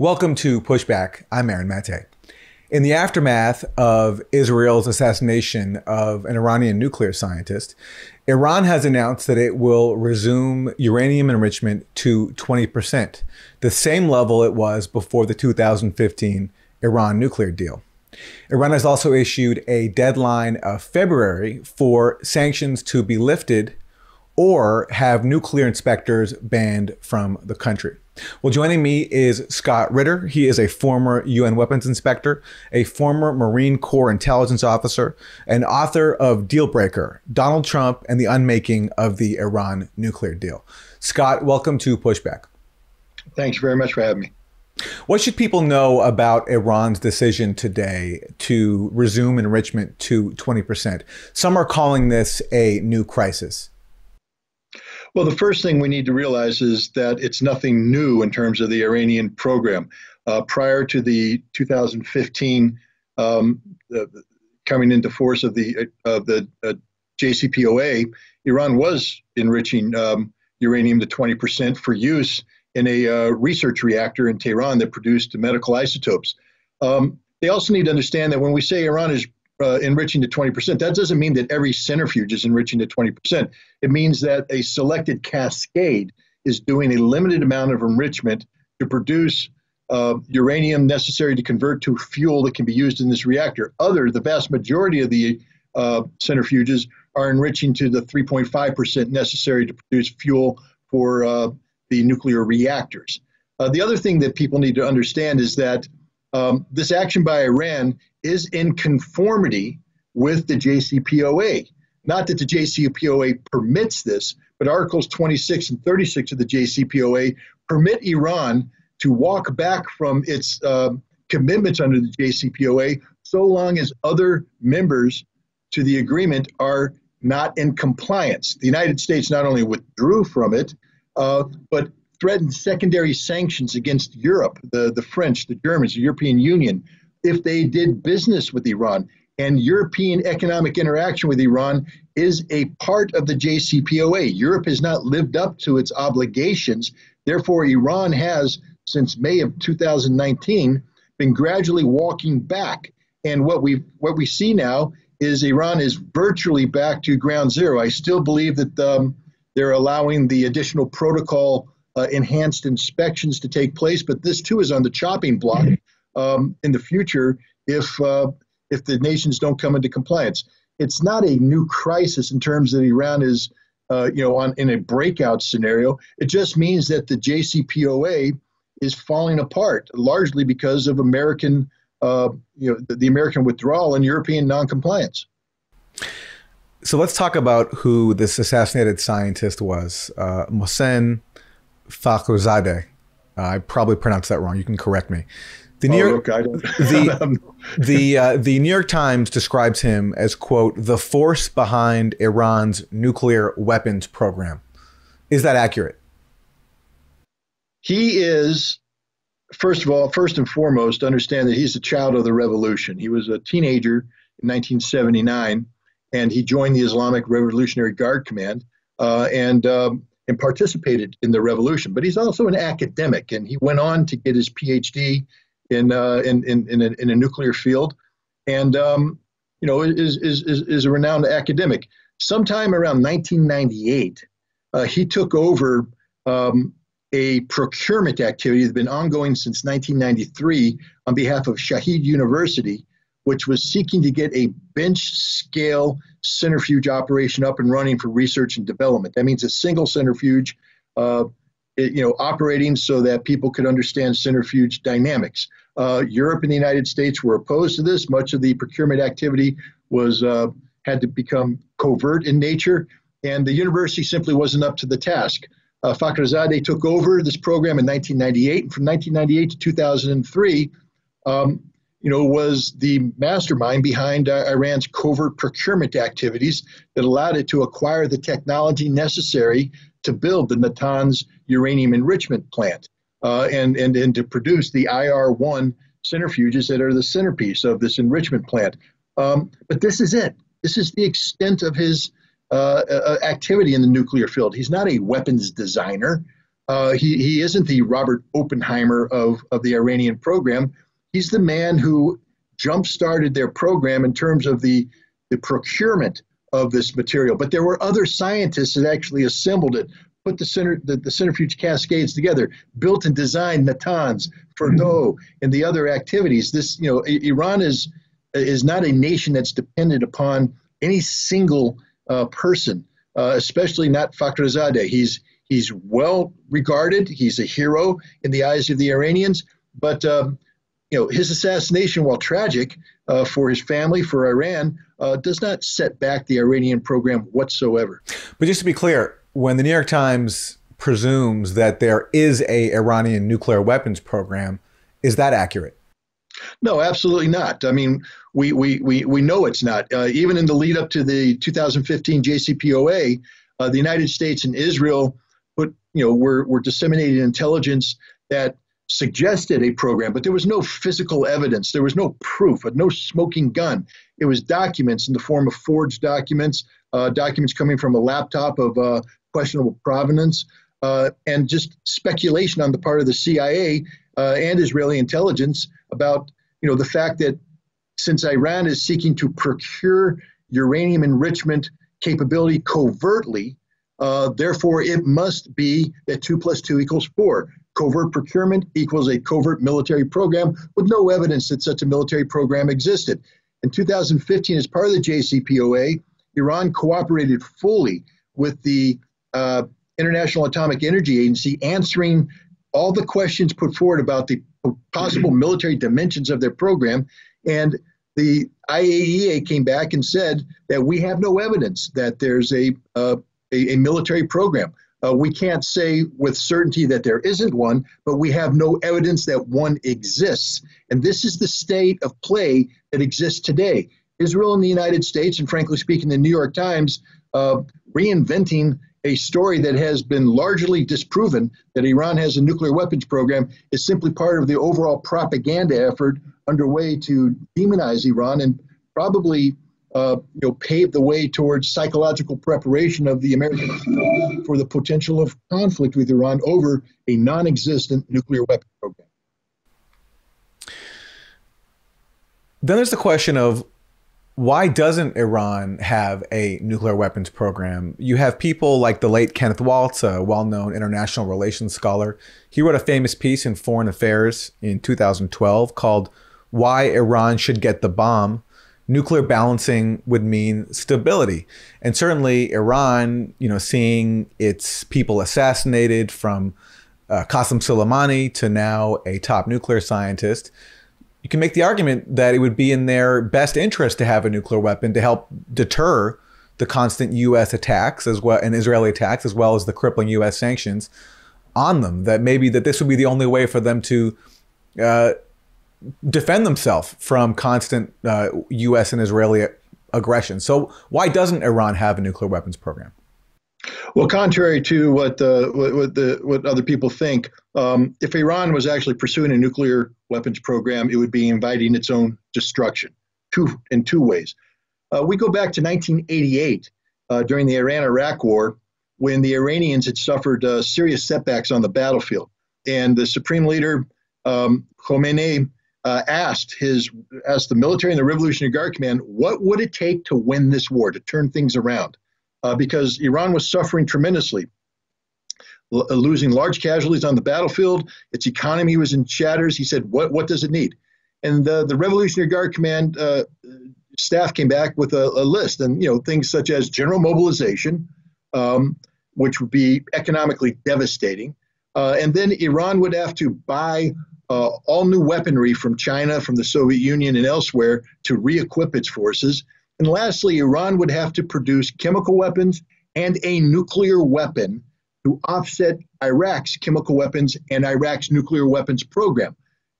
Welcome to Pushback. I'm Aaron Mate. In the aftermath of Israel's assassination of an Iranian nuclear scientist, Iran has announced that it will resume uranium enrichment to 20%, the same level it was before the 2015 Iran nuclear deal. Iran has also issued a deadline of February for sanctions to be lifted or have nuclear inspectors banned from the country. Well, joining me is Scott Ritter. He is a former UN weapons inspector, a former Marine Corps intelligence officer, and author of Dealbreaker Donald Trump and the Unmaking of the Iran Nuclear Deal. Scott, welcome to Pushback. Thanks very much for having me. What should people know about Iran's decision today to resume enrichment to 20%? Some are calling this a new crisis. Well, the first thing we need to realize is that it's nothing new in terms of the Iranian program. Uh, prior to the 2015 um, coming into force of the of the uh, JCPOA, Iran was enriching um, uranium to 20% for use in a uh, research reactor in Tehran that produced medical isotopes. Um, they also need to understand that when we say Iran is uh, enriching to 20%. That doesn't mean that every centrifuge is enriching to 20%. It means that a selected cascade is doing a limited amount of enrichment to produce uh, uranium necessary to convert to fuel that can be used in this reactor. Other, the vast majority of the uh, centrifuges are enriching to the 3.5% necessary to produce fuel for uh, the nuclear reactors. Uh, the other thing that people need to understand is that um, this action by Iran is in conformity with the JCPOA. Not that the JCPOA permits this, but Articles 26 and 36 of the JCPOA permit Iran to walk back from its uh, commitments under the JCPOA so long as other members to the agreement are not in compliance. The United States not only withdrew from it, uh, but threatened secondary sanctions against Europe, the, the French, the Germans, the European Union, if they did business with Iran. And European economic interaction with Iran is a part of the JCPOA. Europe has not lived up to its obligations. Therefore, Iran has, since May of 2019, been gradually walking back. And what we what we see now is Iran is virtually back to ground zero. I still believe that um, they're allowing the additional protocol uh, enhanced inspections to take place, but this too is on the chopping block um, in the future if uh, if the nations don't come into compliance. It's not a new crisis in terms that Iran is, uh, you know, on in a breakout scenario. It just means that the JCPOA is falling apart, largely because of American, uh, you know, the, the American withdrawal and European noncompliance. So let's talk about who this assassinated scientist was, uh, Mohsen Fakhrizadeh. Uh, I probably pronounced that wrong. You can correct me. The New oh, York look, the the uh, the New York Times describes him as quote the force behind Iran's nuclear weapons program. Is that accurate? He is first of all, first and foremost, understand that he's a child of the revolution. He was a teenager in 1979, and he joined the Islamic Revolutionary Guard Command uh, and um, and participated in the revolution. But he's also an academic, and he went on to get his PhD in uh, in in in a, in a, nuclear field, and um, you know is, is is is a renowned academic. Sometime around 1998, uh, he took over um, a procurement activity that had been ongoing since 1993 on behalf of Sharif University, which was seeking to get a bench scale centrifuge operation up and running for research and development. That means a single centrifuge. Uh, you know, operating so that people could understand centrifuge dynamics. Uh, Europe and the United States were opposed to this. Much of the procurement activity was uh, had to become covert in nature, and the university simply wasn't up to the task. Uh, Fakhrizadeh took over this program in 1998, and from 1998 to 2003, um, you know, was the mastermind behind uh, Iran's covert procurement activities that allowed it to acquire the technology necessary to build the Natanz uranium enrichment plant uh, and, and, and to produce the IR1 centrifuges that are the centerpiece of this enrichment plant. Um, but this is it. This is the extent of his uh, uh, activity in the nuclear field. He's not a weapons designer. Uh, he, he isn't the Robert Oppenheimer of, of the Iranian program. He's the man who jump started their program in terms of the, the procurement of this material. But there were other scientists that actually assembled it, put the, center, the, the centrifuge cascades together, built and designed Natanz, Fordow, and the other activities. This, you know, Iran is is not a nation that's dependent upon any single uh, person, uh, especially not Fakhrizadeh. He's he's well regarded. He's a hero in the eyes of the Iranians, but um, you know his assassination, while tragic uh, for his family, for Iran, uh, does not set back the Iranian program whatsoever. But just to be clear, when the New York Times presumes that there is a Iranian nuclear weapons program, is that accurate? No, absolutely not. I mean, we we we, we know it's not. Uh, even in the lead up to the 2015 JCPOA, uh, the United States and Israel put you know were were disseminating intelligence that suggested a program, but there was no physical evidence. There was no proof, no smoking gun. It was documents in the form of forged documents, uh, documents coming from a laptop of uh, questionable provenance, uh, and just speculation on the part of the CIA uh, and Israeli intelligence about you know the fact that since Iran is seeking to procure uranium enrichment capability covertly, uh, therefore it must be that two plus two equals four. Covert procurement equals a covert military program with no evidence that such a military program existed. In 2015, as part of the JCPOA, Iran cooperated fully with the uh, International Atomic Energy Agency, answering all the questions put forward about the possible military dimensions of their program. And the IAEA came back and said that we have no evidence that there's a, uh, a, a, military program. Uh, we can't say with certainty that there isn't one, but we have no evidence that one exists. And this is the state of play that exists today. Israel and the United States, and frankly speaking, the New York Times, uh, reinventing a story that has been largely disproven that Iran has a nuclear weapons program is simply part of the overall propaganda effort underway to demonize Iran and probably uh, you know pave the way towards psychological preparation of the American people for the potential of conflict with Iran over a non-existent nuclear weapon program. Then there's the question of why doesn't Iran have a nuclear weapons program? You have people like the late Kenneth Waltz, a well known international relations scholar. He wrote a famous piece in Foreign Affairs in 2012 called Why Iran Should Get the Bomb. Nuclear balancing would mean stability. And certainly, Iran, you know, seeing its people assassinated from uh, Qasem Soleimani to now a top nuclear scientist you can make the argument that it would be in their best interest to have a nuclear weapon to help deter the constant U.S. attacks as well and Israeli attacks as well as the crippling U.S. sanctions on them. That maybe that this would be the only way for them to uh, defend themselves from constant uh, U.S. and Israeli aggression. So why doesn't Iran have a nuclear weapons program? Well, contrary to what uh, what, what, the what other people think, um, if Iran was actually pursuing a nuclear weapons program, it would be inviting its own destruction. Two in two ways. Uh, we go back to 1988 uh, during the Iran-Iraq War, when the Iranians had suffered uh, serious setbacks on the battlefield, and the supreme leader um, Khomeini uh, asked his asked the military and the Revolutionary Guard Command, what would it take to win this war, to turn things around? uh, because Iran was suffering tremendously, l- uh, losing large casualties on the battlefield. Its economy was in shatters. He said, "What what does it need?" And the, the Revolutionary Guard Command uh, staff came back with a, a, list, and you know things such as general mobilization, um, which would be economically devastating, uh, and then Iran would have to buy uh, all new weaponry from China, from the Soviet Union, and elsewhere to re-equip its forces. And lastly, Iran would have to produce chemical weapons and a nuclear weapon to offset Iraq's chemical weapons and Iraq's nuclear weapons program.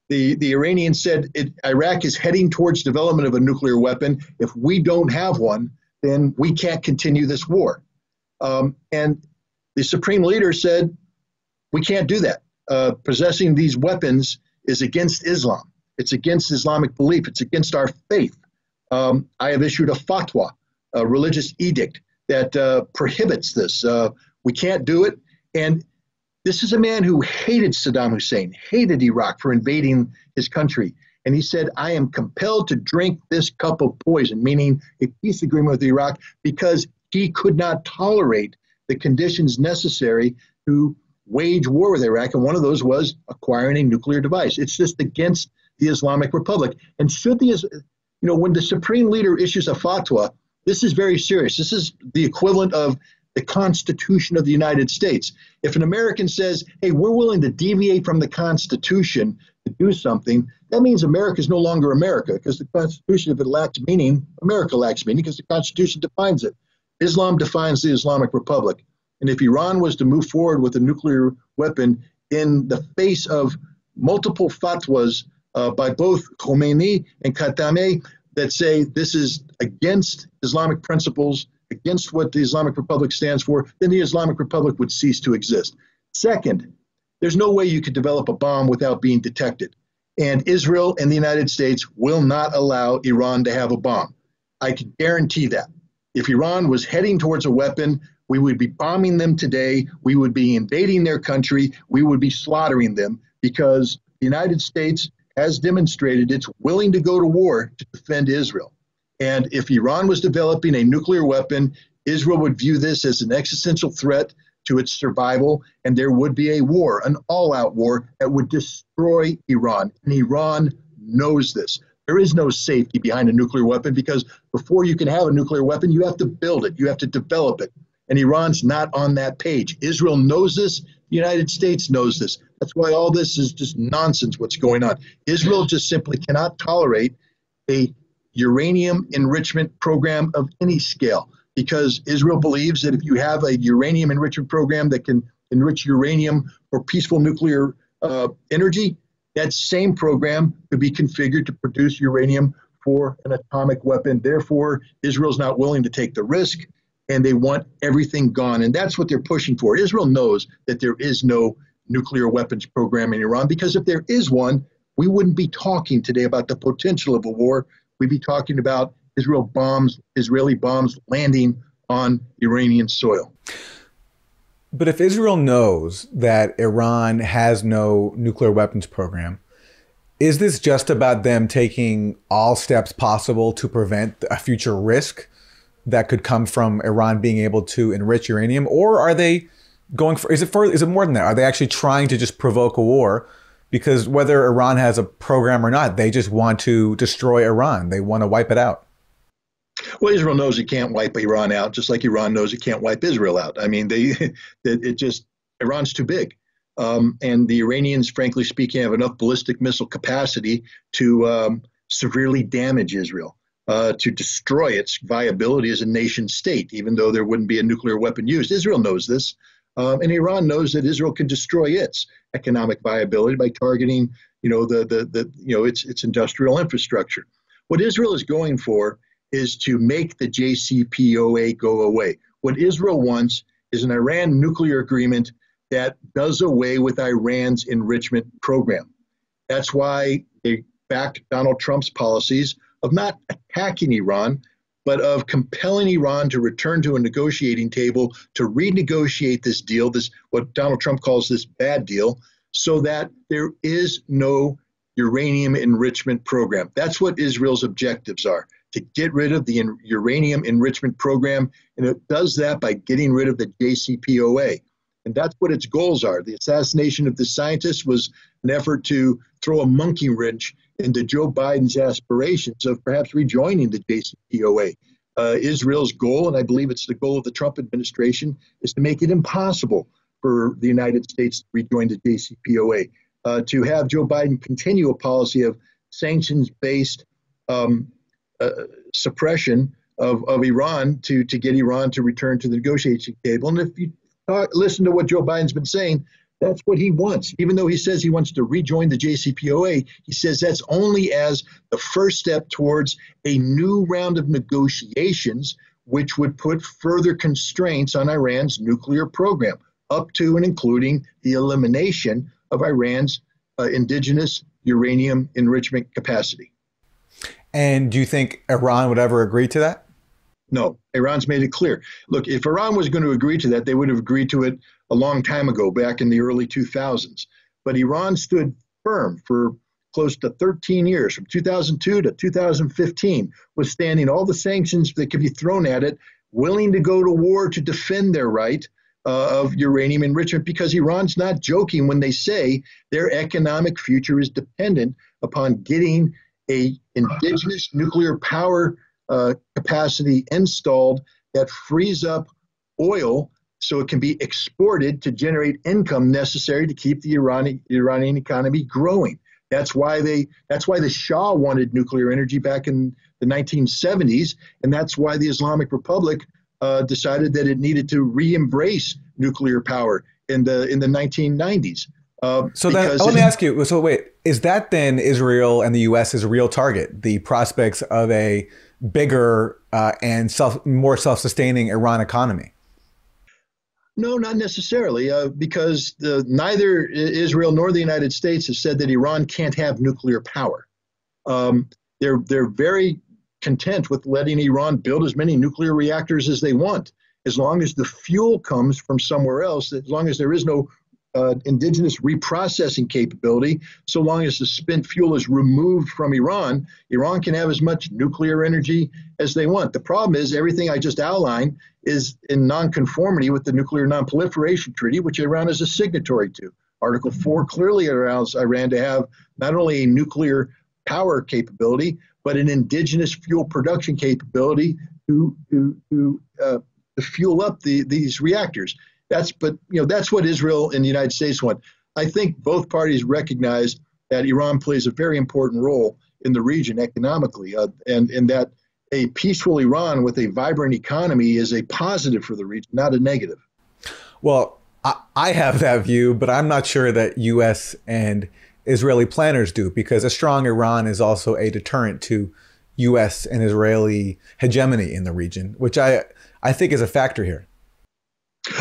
The, the Iranians said it, Iraq is heading towards development of a nuclear weapon. If we don't have one, then we can't continue this war. Um, and the supreme leader said, we can't do that. Uh, possessing these weapons is against Islam. It's against Islamic belief. It's against our faith um, I have issued a fatwa, a religious edict that uh, prohibits this. Uh, we can't do it. And This is a man who hated Saddam Hussein, hated Iraq for invading his country. And he said, I am compelled to drink this cup of poison, meaning a peace agreement with Iraq, because he could not tolerate the conditions necessary to wage war with Iraq. And one of those was acquiring a nuclear device. It's just against the Islamic Republic. And should the, you know, when the supreme leader issues a fatwa, this is very serious. This is the equivalent of the Constitution of the United States. If an American says, hey, we're willing to deviate from the Constitution to do something, that means America is no longer America because the Constitution, if it lacks meaning, America lacks meaning because the Constitution defines it. Islam defines the Islamic Republic. And if Iran was to move forward with a nuclear weapon in the face of multiple fatwas uh, by both Khomeini and Khamenei that say this is against Islamic principles against what the Islamic Republic stands for, then the Islamic Republic would cease to exist. Second, there's no way you could develop a bomb without being detected. And Israel and the United States will not allow Iran to have a bomb. I can guarantee that. If Iran was heading towards a weapon, we would be bombing them today. We would be invading their country. We would be slaughtering them because the United States has demonstrated it's willing to go to war to defend Israel. And if Iran was developing a nuclear weapon, Israel would view this as an existential threat to its survival, and there would be a war, an all out war that would destroy Iran. And Iran knows this. There is no safety behind a nuclear weapon because before you can have a nuclear weapon, you have to build it, you have to develop it. And Iran's not on that page. Israel knows this, the United States knows this. That's why all this is just nonsense what's going on. Israel just simply cannot tolerate a uranium enrichment program of any scale because Israel believes that if you have a uranium enrichment program that can enrich uranium for peaceful nuclear uh, energy, that same program could be configured to produce uranium for an atomic weapon. Therefore, Israel's not willing to take the risk and they want everything gone. And that's what they're pushing for. Israel knows that there is no nuclear weapons program in Iran because if there is one, we wouldn't be talking today about the potential of a war we'd be talking about Israel bombs, Israeli bombs landing on Iranian soil. But if Israel knows that Iran has no nuclear weapons program, is this just about them taking all steps possible to prevent a future risk that could come from Iran being able to enrich uranium, or are they going for? Is it for? Is it more than that? Are they actually trying to just provoke a war because whether Iran has a program or not, they just want to destroy Iran. They want to wipe it out. Well, Israel knows it can't wipe Iran out, just like Iran knows it can't wipe Israel out. I mean, they it just Iran's too big, um, and the Iranians, frankly speaking, have enough ballistic missile capacity to um, severely damage Israel. Uh, to destroy its viability as a nation state, even though there wouldn't be a nuclear weapon used. Israel knows this. Um, and Iran knows that Israel can destroy its economic viability by targeting, you know, the, the, the you know, its, its industrial infrastructure. What Israel is going for is to make the JCPOA go away. What Israel wants is an Iran nuclear agreement that does away with Iran's enrichment program. That's why they backed Donald Trump's policies of not attacking Iran, but of compelling Iran to return to a negotiating table to renegotiate this deal, this what Donald Trump calls this bad deal, so that there is no uranium enrichment program. That's what Israel's objectives are to get rid of the uranium enrichment program, and it does that by getting rid of the JCPOA. And that's what its goals are. The assassination of the scientist was an effort to throw a monkey wrench into Joe Biden's aspirations of perhaps rejoining the JCPOA. Uh, Israel's goal, and I believe it's the goal of the Trump administration, is to make it impossible for the United States to rejoin the JCPOA. Uh, to have Joe Biden continue a policy of sanctions based um, uh, suppression of, of Iran to, to get Iran to return to the negotiating table. And if you talk, listen to what Joe Biden's been saying, that's what he wants. Even though he says he wants to rejoin the JCPOA, he says that's only as the first step towards a new round of negotiations, which would put further constraints on Iran's nuclear program, up to and including the elimination of Iran's uh, indigenous uranium enrichment capacity. And do you think Iran would ever agree to that? No, Iran's made it clear. Look, if Iran was going to agree to that, they would have agreed to it a long time ago, back in the early 2000s. But Iran stood firm for close to 13 years, from 2002 to 2015, withstanding all the sanctions that could be thrown at it, willing to go to war to defend their right uh, of uranium enrichment because Iran's not joking when they say their economic future is dependent upon getting a indigenous nuclear power uh, capacity installed that frees up oil so it can be exported to generate income necessary to keep the Iranian, Iranian economy growing. That's why they that's why the Shah wanted nuclear energy back in the 1970s, and that's why the Islamic Republic uh, decided that it needed to re-embrace nuclear power in the in the 1990s. Uh, so then, let me ask you. So wait, is that then Israel and the U.S. is a real target? The prospects of a bigger uh, and self more self-sustaining Iran economy? No, not necessarily, uh, because the, neither Israel nor the United States has said that Iran can't have nuclear power. Um, they're they're very content with letting Iran build as many nuclear reactors as they want, as long as the fuel comes from somewhere else, as long as there is no uh, indigenous reprocessing capability, so long as the spent fuel is removed from Iran, Iran can have as much nuclear energy as they want. The problem is everything I just outlined is in nonconformity with the Nuclear Nonproliferation Treaty, which Iran is a signatory to. Article 4 clearly allows Iran to have not only a nuclear power capability, but an indigenous fuel production capability to, to, to, uh, fuel up the, these reactors. That's but you know that's what Israel and the United States want. I think both parties recognize that Iran plays a very important role in the region economically, uh, and and that a peaceful Iran with a vibrant economy is a positive for the region, not a negative. Well, I, I have that view, but I'm not sure that U.S. and Israeli planners do, because a strong Iran is also a deterrent to U.S. and Israeli hegemony in the region, which I I think is a factor here.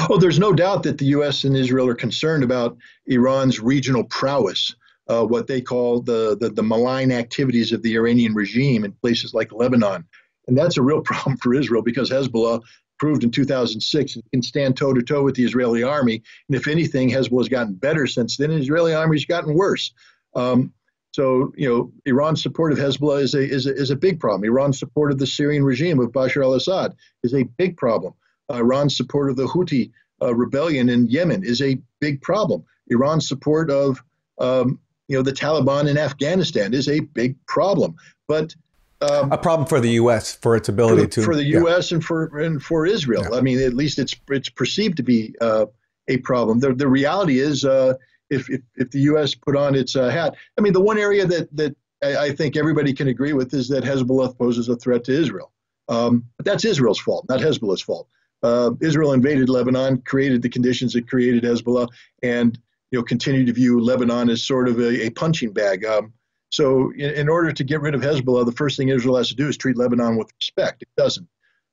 Oh, there's no doubt that the U.S. and Israel are concerned about Iran's regional prowess, uh, what they call the, the, the malign activities of the Iranian regime in places like Lebanon. And that's a real problem for Israel because Hezbollah proved in 2006 it can stand toe to toe with the Israeli army. And if anything, Hezbollah has gotten better since then, and the Israeli army has gotten worse. Um, so, you know, Iran's support of Hezbollah is a, is, a, is a big problem. Iran's support of the Syrian regime of Bashar al Assad is a big problem. Iran's support of the Houthi uh, rebellion in Yemen is a big problem. Iran's support of um, you know the Taliban in Afghanistan is a big problem. But um, a problem for the U.S. for its ability for, to for the U.S. and for and for Israel. Yeah. I mean, at least it's it's perceived to be uh, a problem. The the reality is, uh, if, if if the U.S. put on its uh, hat, I mean, the one area that that I, I, think everybody can agree with is that Hezbollah poses a threat to Israel. Um, but that's Israel's fault, not Hezbollah's fault uh, Israel invaded Lebanon, created the conditions that created Hezbollah, and you know continue to view Lebanon as sort of a, a punching bag. Um, so, in, in, order to get rid of Hezbollah, the first thing Israel has to do is treat Lebanon with respect. It doesn't.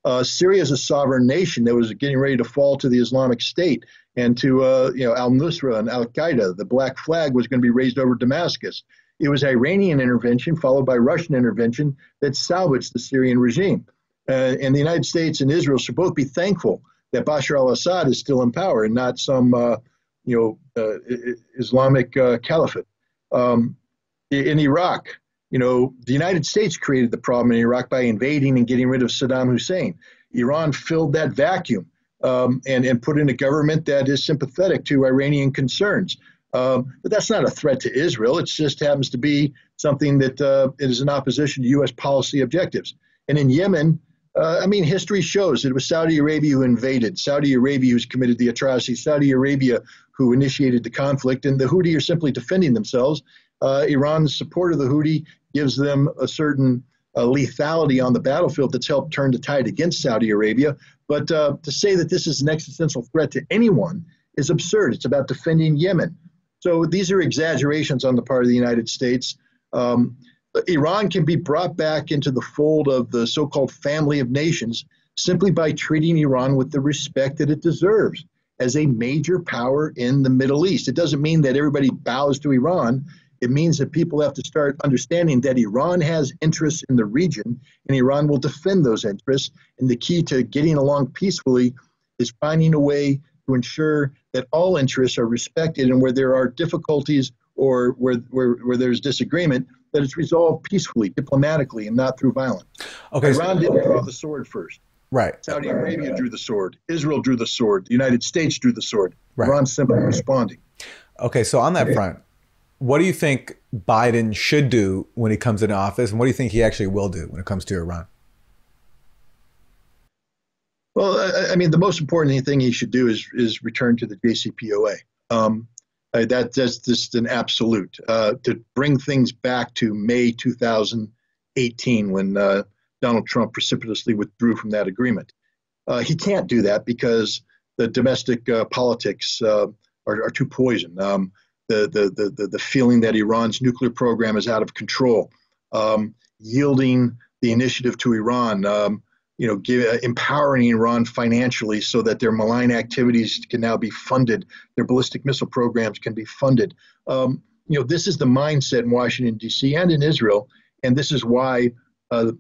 Uh, Syria is a sovereign nation that was getting ready to fall to the Islamic State and to uh, you know Al Nusra and Al Qaeda. The black flag was going to be raised over Damascus. It was Iranian intervention followed by Russian intervention that salvaged the Syrian regime. Uh, and the United States and Israel should both be thankful that Bashar al-Assad is still in power and not some, uh, you know, uh, Islamic uh, caliphate. Um, in Iraq, you know, the United States created the problem in Iraq by invading and getting rid of Saddam Hussein. Iran filled that vacuum um, and, and put in a government that is sympathetic to Iranian concerns. Um, but that's not a threat to Israel. It just happens to be something that uh, is in opposition to U.S. policy objectives. And in Yemen, uh, I mean, history shows it was Saudi Arabia who invaded, Saudi Arabia who's committed the atrocity, Saudi Arabia who initiated the conflict, and the Houthi are simply defending themselves. Uh, Iran's support of the Houthi gives them a certain uh, lethality on the battlefield that's helped turn the tide against Saudi Arabia. But uh, to say that this is an existential threat to anyone is absurd. It's about defending Yemen. So these are exaggerations on the part of the United States. Um, Iran can be brought back into the fold of the so called family of nations simply by treating Iran with the respect that it deserves as a major power in the Middle East. It doesn't mean that everybody bows to Iran. It means that people have to start understanding that Iran has interests in the region and Iran will defend those interests. And the key to getting along peacefully is finding a way to ensure that all interests are respected and where there are difficulties or where, where, where there's disagreement, that it's resolved peacefully, diplomatically, and not through violence. Okay, Iran so, didn't draw the sword first. Right. Saudi Arabia drew the sword. Israel drew the sword. The United States drew the sword. Right. Iran simply responding. Okay, so on that front, what do you think Biden should do when he comes into office, and what do you think he actually will do when it comes to Iran? Well, I, I mean, the most important thing he should do is is return to the JCPOA. Um, that, that's just an absolute uh, to bring things back to May 2018 when uh, Donald Trump precipitously withdrew from that agreement. Uh, he can't do that because the domestic uh, politics uh, are, are, too poison. Um, the, the, the, the feeling that Iran's nuclear program is out of control, um, yielding the initiative to Iran, um, you know, give, uh, empowering Iran financially so that their malign activities can now be funded, their ballistic missile programs can be funded. Um, you know, this is the mindset in Washington D.C. and in Israel, and this is why, uh,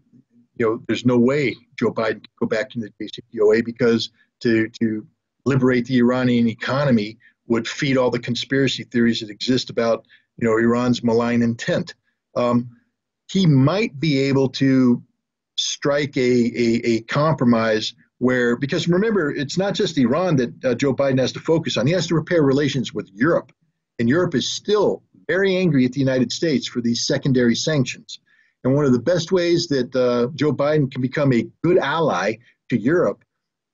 you know, there's no way Joe Biden can go back to the JCPOA because to to liberate the Iranian economy would feed all the conspiracy theories that exist about, you know, Iran's malign intent. Um, he might be able to strike a, a, a, compromise where, because remember, it's not just Iran that uh, Joe Biden has to focus on. He has to repair relations with Europe. And Europe is still very angry at the United States for these secondary sanctions. And one of the best ways that uh, Joe Biden can become a good ally to Europe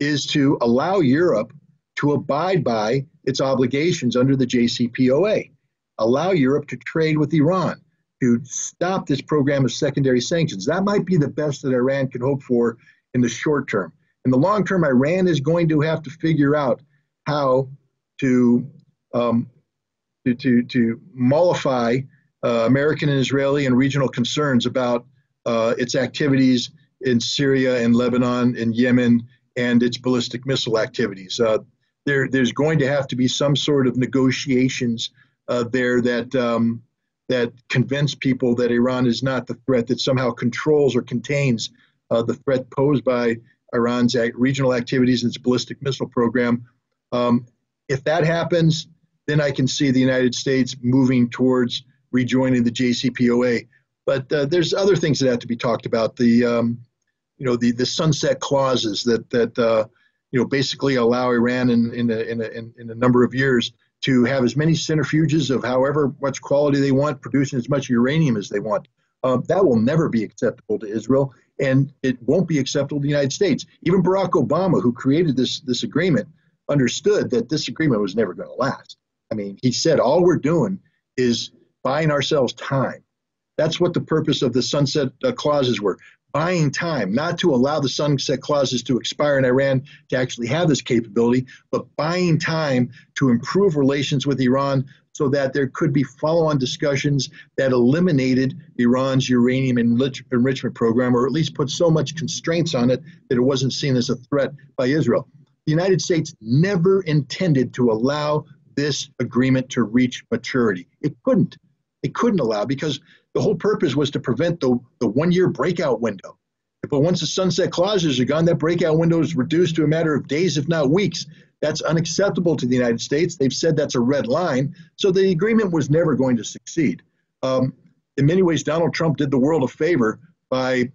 is to allow Europe to abide by its obligations under the JCPOA, allow Europe to trade with Iran to stop this program of secondary sanctions. That might be the best that Iran can hope for in the short term. In the long term, Iran is going to have to figure out how to um, to, to, to mollify uh, American and Israeli and regional concerns about uh, its activities in Syria and Lebanon and Yemen and its ballistic missile activities. Uh, there, there's going to have to be some sort of negotiations uh, there that um, that convince people that Iran is not the threat that somehow controls or contains uh, the threat posed by Iran's regional activities and its ballistic missile program. Um, if that happens, then I can see the United States moving towards rejoining the JCPOA. But uh, there's other things that have to be talked about. The um, you know the the sunset clauses that that uh, you know basically allow Iran in in a, in a, in a number of years to have as many centrifuges of however much quality they want, producing as much uranium as they want. Um, that will never be acceptable to Israel, and it won't be acceptable to the United States. Even Barack Obama, who created this this agreement, understood that this agreement was never going to last. I mean, he said all we're doing is buying ourselves time. That's what the purpose of the sunset uh, clauses were buying time, not to allow the sunset clauses to expire in Iran to actually have this capability, but buying time to improve relations with Iran so that there could be follow on discussions that eliminated Iran's uranium enrich- enrichment program, or at least put so much constraints on it that it wasn't seen as a threat by Israel. The United States never intended to allow this agreement to reach maturity. It couldn't. It couldn't allow because the whole purpose was to prevent the, the one year breakout window. But once the sunset clauses are gone, that breakout window is reduced to a matter of days, if not weeks. That's unacceptable to the United States. They've said that's a red line. So the agreement was never going to succeed. Um, in many ways, Donald Trump did the world a favor by, you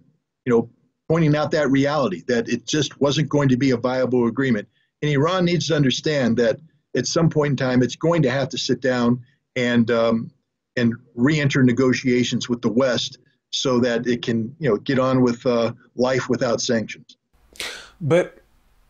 know, pointing out that reality that it just wasn't going to be a viable agreement. And Iran needs to understand that at some point in time, it's going to have to sit down and um, and re-enter negotiations with the West so that it can, you know, get on with uh, life without sanctions. But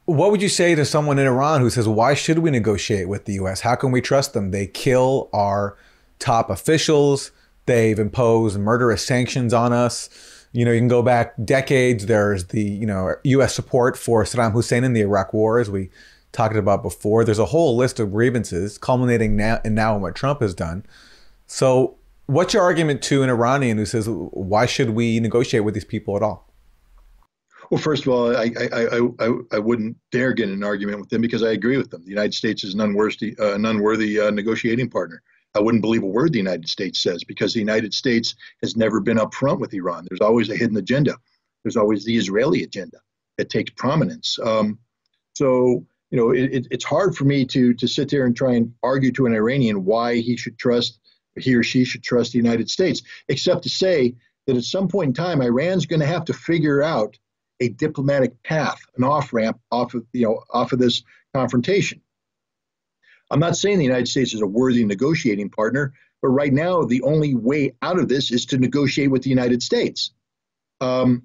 what would you say to someone in Iran who says, "Why should we negotiate with the U.S.? How can we trust them? They kill our top officials. They've imposed murderous sanctions on us." You know, you can go back decades. There's the you know U.S. support for Saddam Hussein in the Iraq War, as we talked about before. There's a whole list of grievances, culminating now in now what Trump has done. So, what's your argument to an Iranian who says, why should we negotiate with these people at all? Well, first of all, I, I, I, I, wouldn't dare get in an argument with them because I agree with them. The United States is an unworthy, uh, an unworthy uh, negotiating partner. I wouldn't believe a word the United States says because the United States has never been upfront with Iran. There's always a hidden agenda. There's always the Israeli agenda that takes prominence. Um, so you know, it, it's hard for me to to sit there and try and argue to an Iranian why he should trust he or she should trust the United States, except to say that at some point in time, Iran's going to have to figure out a diplomatic path, an off ramp off of you know off of this confrontation. I'm not saying the United States is a worthy negotiating partner, but right now the only way out of this is to negotiate with the United States. Um,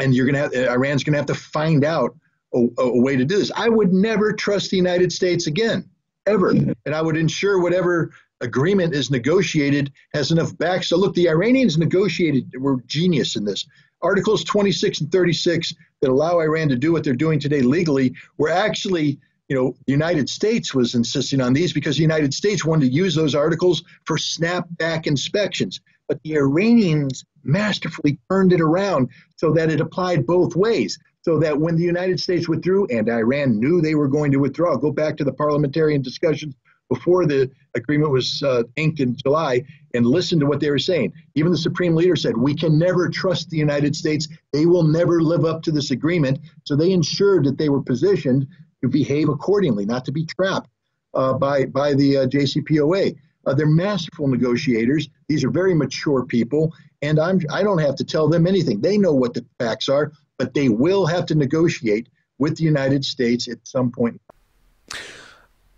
and you're going to have Iran's going to have to find out a, a, way to do this. I would never trust the United States again, ever, and I would ensure whatever agreement is negotiated has enough back. So look, the Iranians negotiated were genius in this. Articles 26 and 36 that allow Iran to do what they're doing today legally were actually you know, the United States was insisting on these because the United States wanted to use those articles for snapback inspections. But the Iranians masterfully turned it around so that it applied both ways. So that when the United States withdrew and Iran knew they were going to withdraw, go back to the parliamentarian discussions before the agreement was uh, inked in July and listen to what they were saying. Even the supreme leader said, We can never trust the United States. They will never live up to this agreement. So they ensured that they were positioned to behave accordingly, not to be trapped uh, by, by the uh, JCPOA. Uh, they're masterful negotiators. These are very mature people, and I'm, I don't have to tell them anything. They know what the facts are, but they will have to negotiate with the United States at some point.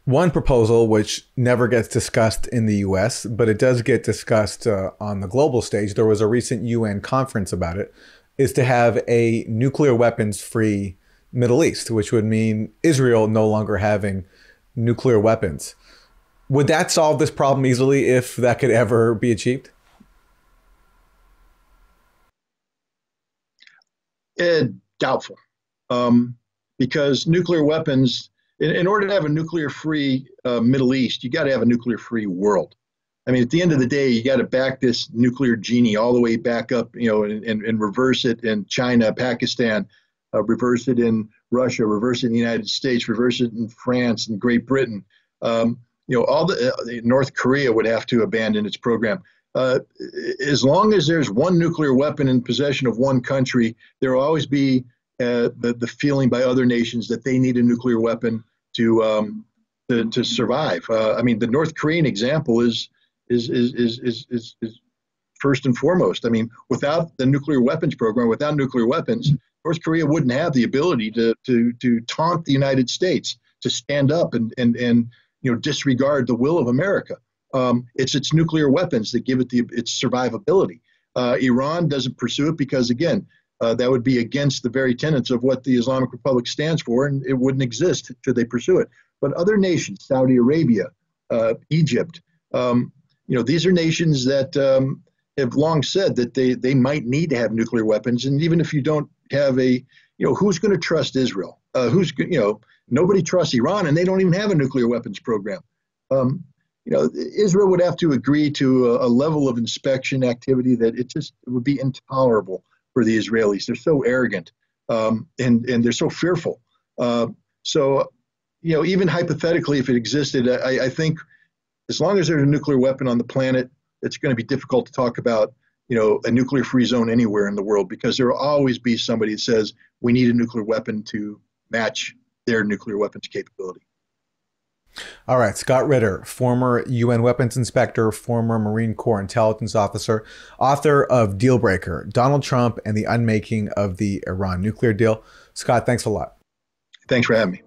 One proposal, which never gets discussed in the US, but it does get discussed uh, on the global stage, there was a recent UN conference about it, is to have a nuclear weapons free Middle East, which would mean Israel no longer having nuclear weapons. Would that solve this problem easily if that could ever be achieved? Uh, doubtful. Um, because nuclear weapons, in, in, order to have a nuclear free uh, Middle East, you got to have a nuclear free world. I mean, at the end of the day, you got to back this nuclear genie all the way back up, you know, and, and, and reverse it in China, Pakistan, uh, reverse it in Russia, reverse it in the United States, reverse it in France and Great Britain. Um, you know, all the uh, North Korea would have to abandon its program. Uh, as long as there's one nuclear weapon in possession of one country, there will always be uh, the, the feeling by other nations that they need a nuclear weapon to um, to, to, survive. Uh, I mean, the North Korean example is is, is is is is is first and foremost. I mean, without the nuclear weapons program, without nuclear weapons, North Korea wouldn't have the ability to to to taunt the United States, to stand up and and and you know disregard the will of America. Um, it's its nuclear weapons that give it the its survivability. Uh, Iran doesn't pursue it because again, uh, that would be against the very tenets of what the Islamic Republic stands for, and it wouldn't exist should they pursue it. But other nations, Saudi Arabia, uh, Egypt, um, you know, these are nations that um, have long said that they, they might need to have nuclear weapons. And even if you don't have a, you know, who's going to trust Israel? Uh, who's, you know, nobody trusts Iran, and they don't even have a nuclear weapons program. Um, you know, Israel would have to agree to a, a, level of inspection activity that it just it would be intolerable for the Israelis. They're so arrogant um, and and they're so fearful. Uh, so, you know, even hypothetically, if it existed, I, I think as long as there's a nuclear weapon on the planet, it's going to be difficult to talk about you know, a nuclear free zone anywhere in the world because there will always be somebody that says we need a nuclear weapon to match their nuclear weapons capability. All right, Scott Ritter, former UN weapons inspector, former Marine Corps intelligence officer, author of Dealbreaker Donald Trump and the Unmaking of the Iran Nuclear Deal. Scott, thanks a lot. Thanks for having me.